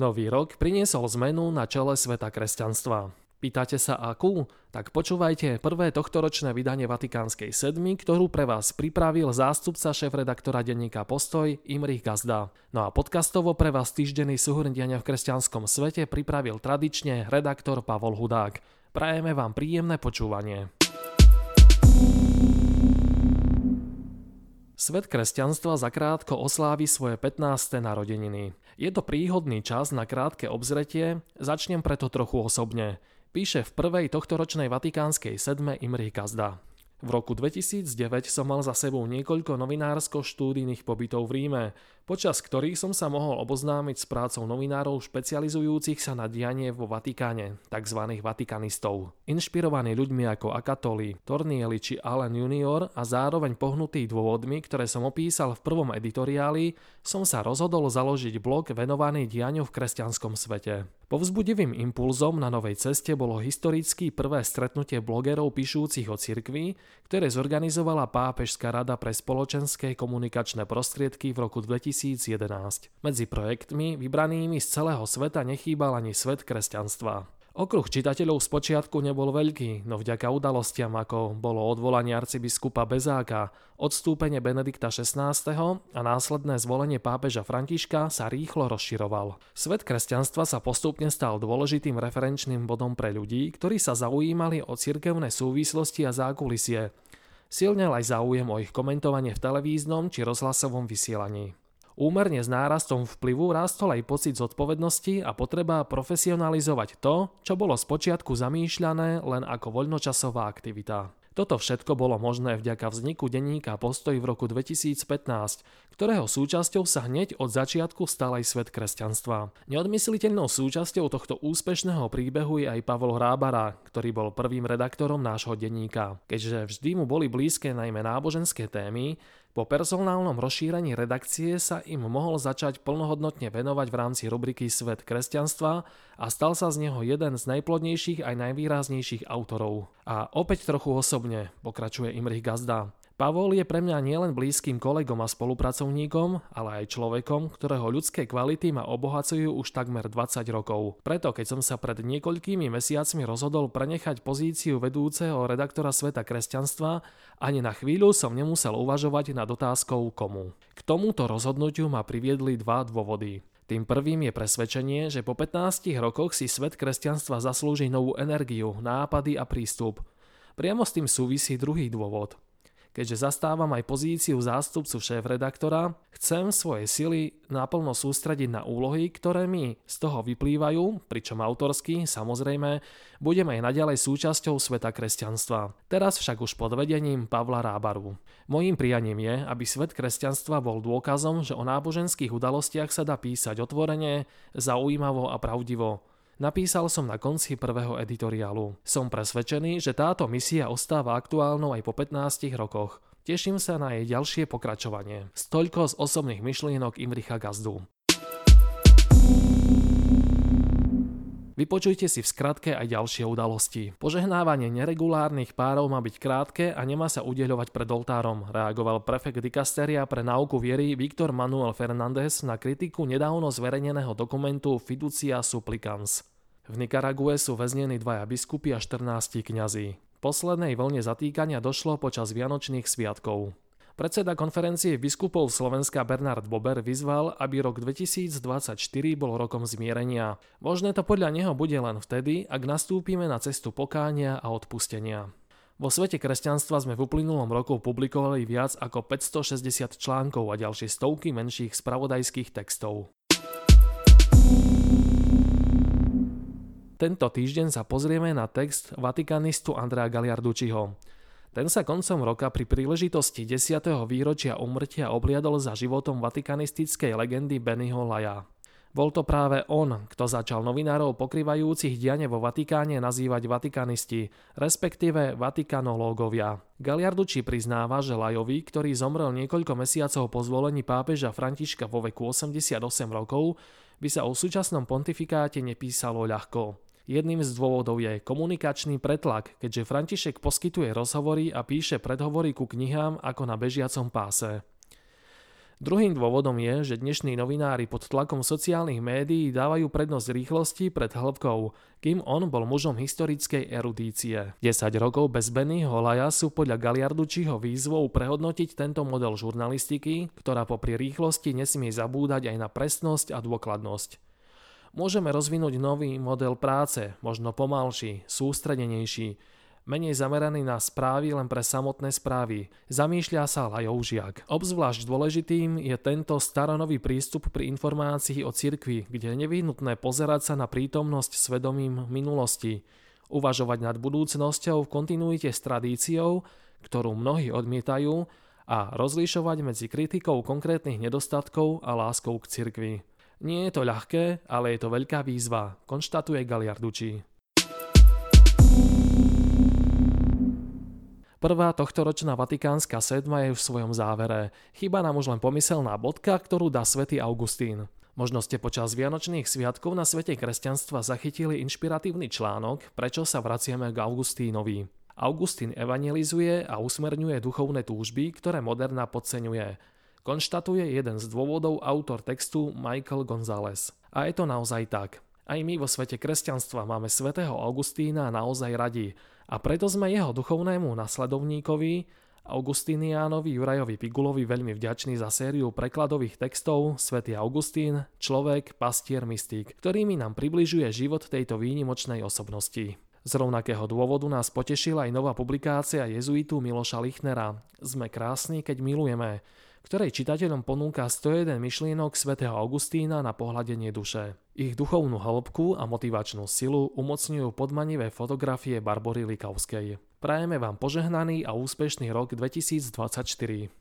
Nový rok priniesol zmenu na čele sveta kresťanstva. Pýtate sa akú? Tak počúvajte prvé tohtoročné vydanie Vatikánskej sedmy, ktorú pre vás pripravil zástupca šéf-redaktora denníka Postoj Imrich Gazda. No a podcastovo pre vás týždenný súhrn v kresťanskom svete pripravil tradične redaktor Pavol Hudák. Prajeme vám príjemné počúvanie. Svet kresťanstva zakrátko oslávi svoje 15. narodeniny. Je to príhodný čas na krátke obzretie, začnem preto trochu osobne. Píše v prvej tohtoročnej vatikánskej sedme Imrich Gazda. V roku 2009 som mal za sebou niekoľko novinársko-štúdijných pobytov v Ríme, počas ktorých som sa mohol oboznámiť s prácou novinárov špecializujúcich sa na dianie vo Vatikáne, tzv. vatikanistov. Inšpirovaní ľuďmi ako Akatoli, Tornieli či Allen Junior a zároveň pohnutý dôvodmi, ktoré som opísal v prvom editoriáli, som sa rozhodol založiť blog venovaný dianiu v kresťanskom svete. Povzbudivým impulzom na novej ceste bolo historicky prvé stretnutie blogerov píšúcich o cirkvi, ktoré zorganizovala Pápežská rada pre spoločenské komunikačné prostriedky v roku 2011. Medzi projektmi vybranými z celého sveta nechýbal ani svet kresťanstva. Okruh čitateľov z počiatku nebol veľký, no vďaka udalostiam ako bolo odvolanie arcibiskupa Bezáka, odstúpenie Benedikta XVI a následné zvolenie pápeža Františka sa rýchlo rozširoval. Svet kresťanstva sa postupne stal dôležitým referenčným bodom pre ľudí, ktorí sa zaujímali o cirkevné súvislosti a zákulisie. Silnel aj záujem o ich komentovanie v televíznom či rozhlasovom vysielaní. Úmerne s nárastom vplyvu rástol aj pocit zodpovednosti a potreba profesionalizovať to, čo bolo spočiatku zamýšľané len ako voľnočasová aktivita. Toto všetko bolo možné vďaka vzniku denníka Postoj v roku 2015, ktorého súčasťou sa hneď od začiatku stal aj svet kresťanstva. Neodmysliteľnou súčasťou tohto úspešného príbehu je aj Pavol Hrábara, ktorý bol prvým redaktorom nášho denníka. Keďže vždy mu boli blízke najmä náboženské témy, po personálnom rozšírení redakcie sa im mohol začať plnohodnotne venovať v rámci rubriky Svet kresťanstva a stal sa z neho jeden z najplodnejších aj najvýraznejších autorov. A opäť trochu osobne, pokračuje Imrich Gazda. Pavol je pre mňa nielen blízkym kolegom a spolupracovníkom, ale aj človekom, ktorého ľudské kvality ma obohacujú už takmer 20 rokov. Preto, keď som sa pred niekoľkými mesiacmi rozhodol prenechať pozíciu vedúceho redaktora Sveta kresťanstva, ani na chvíľu som nemusel uvažovať nad otázkou komu. K tomuto rozhodnutiu ma priviedli dva dôvody. Tým prvým je presvedčenie, že po 15 rokoch si svet kresťanstva zaslúži novú energiu, nápady a prístup. Priamo s tým súvisí druhý dôvod – Keďže zastávam aj pozíciu zástupcu šéf-redaktora, chcem svoje sily naplno sústrediť na úlohy, ktoré mi z toho vyplývajú, pričom autorsky, samozrejme, budem aj naďalej súčasťou sveta kresťanstva. Teraz však už pod vedením Pavla Rábaru. Mojím prianím je, aby svet kresťanstva bol dôkazom, že o náboženských udalostiach sa dá písať otvorene, zaujímavo a pravdivo, Napísal som na konci prvého editoriálu. Som presvedčený, že táto misia ostáva aktuálnou aj po 15 rokoch. Teším sa na jej ďalšie pokračovanie. Stoľko z osobných myšlienok Imricha Gazdu. Vypočujte si v skratke aj ďalšie udalosti. Požehnávanie neregulárnych párov má byť krátke a nemá sa udeľovať pred oltárom, reagoval prefekt dikasteria pre náuku viery Viktor Manuel Fernández na kritiku nedávno zverejneného dokumentu Fiducia Supplicans. V Nikarague sú väznení dvaja biskupy a 14 kňazí. Poslednej vlne zatýkania došlo počas Vianočných sviatkov. Predseda konferencie biskupov Slovenska Bernard Bober vyzval, aby rok 2024 bol rokom zmierenia. Možné to podľa neho bude len vtedy, ak nastúpime na cestu pokánia a odpustenia. Vo svete kresťanstva sme v uplynulom roku publikovali viac ako 560 článkov a ďalšie stovky menších spravodajských textov. Tento týždeň sa pozrieme na text vatikanistu Andrea Galiardučiho. Ten sa koncom roka pri príležitosti 10. výročia umrtia obliadol za životom vatikanistickej legendy Bennyho Laja. Bol to práve on, kto začal novinárov pokrývajúcich diane vo Vatikáne nazývať vatikanisti, respektíve vatikanológovia. Galiarducci priznáva, že Lajovi, ktorý zomrel niekoľko mesiacov po zvolení pápeža Františka vo veku 88 rokov, by sa o súčasnom pontifikáte nepísalo ľahko. Jedným z dôvodov je komunikačný pretlak, keďže František poskytuje rozhovory a píše predhovory ku knihám ako na bežiacom páse. Druhým dôvodom je, že dnešní novinári pod tlakom sociálnych médií dávajú prednosť rýchlosti pred hĺbkou, kým on bol mužom historickej erudície. 10 rokov bez Benny Holaja sú podľa Galiardučiho výzvou prehodnotiť tento model žurnalistiky, ktorá popri rýchlosti nesmie zabúdať aj na presnosť a dôkladnosť. Môžeme rozvinúť nový model práce, možno pomalší, sústredenejší, menej zameraný na správy len pre samotné správy. Zamýšľa sa Lajoužiak. Obzvlášť dôležitým je tento staronový prístup pri informácii o cirkvi, kde je nevyhnutné pozerať sa na prítomnosť svedomím minulosti, uvažovať nad budúcnosťou v kontinuite s tradíciou, ktorú mnohí odmietajú, a rozlišovať medzi kritikou konkrétnych nedostatkov a láskou k cirkvi. Nie je to ľahké, ale je to veľká výzva, konštatuje Galiarducci. Prvá tohtoročná vatikánska sedma je v svojom závere. Chyba nám už len pomyselná bodka, ktorú dá svätý Augustín. Možno ste počas Vianočných sviatkov na svete kresťanstva zachytili inšpiratívny článok Prečo sa vraciame k Augustínovi. Augustín evangelizuje a usmerňuje duchovné túžby, ktoré moderna podceňuje. Konštatuje jeden z dôvodov autor textu Michael González. A je to naozaj tak. Aj my vo svete kresťanstva máme svätého Augustína naozaj radi a preto sme jeho duchovnému nasledovníkovi, Augustiniánovi Jurajovi Pigulovi veľmi vďační za sériu prekladových textov Svetý Augustín, človek, pastier, mystik, ktorými nám približuje život tejto výnimočnej osobnosti. Z rovnakého dôvodu nás potešila aj nová publikácia jezuitu Miloša Lichnera Sme krásni, keď milujeme, ktorej čitateľom ponúka 101 myšlienok svätého Augustína na pohľadenie duše. Ich duchovnú hĺbku a motivačnú silu umocňujú podmanivé fotografie Barbory Likavskej. Prajeme vám požehnaný a úspešný rok 2024.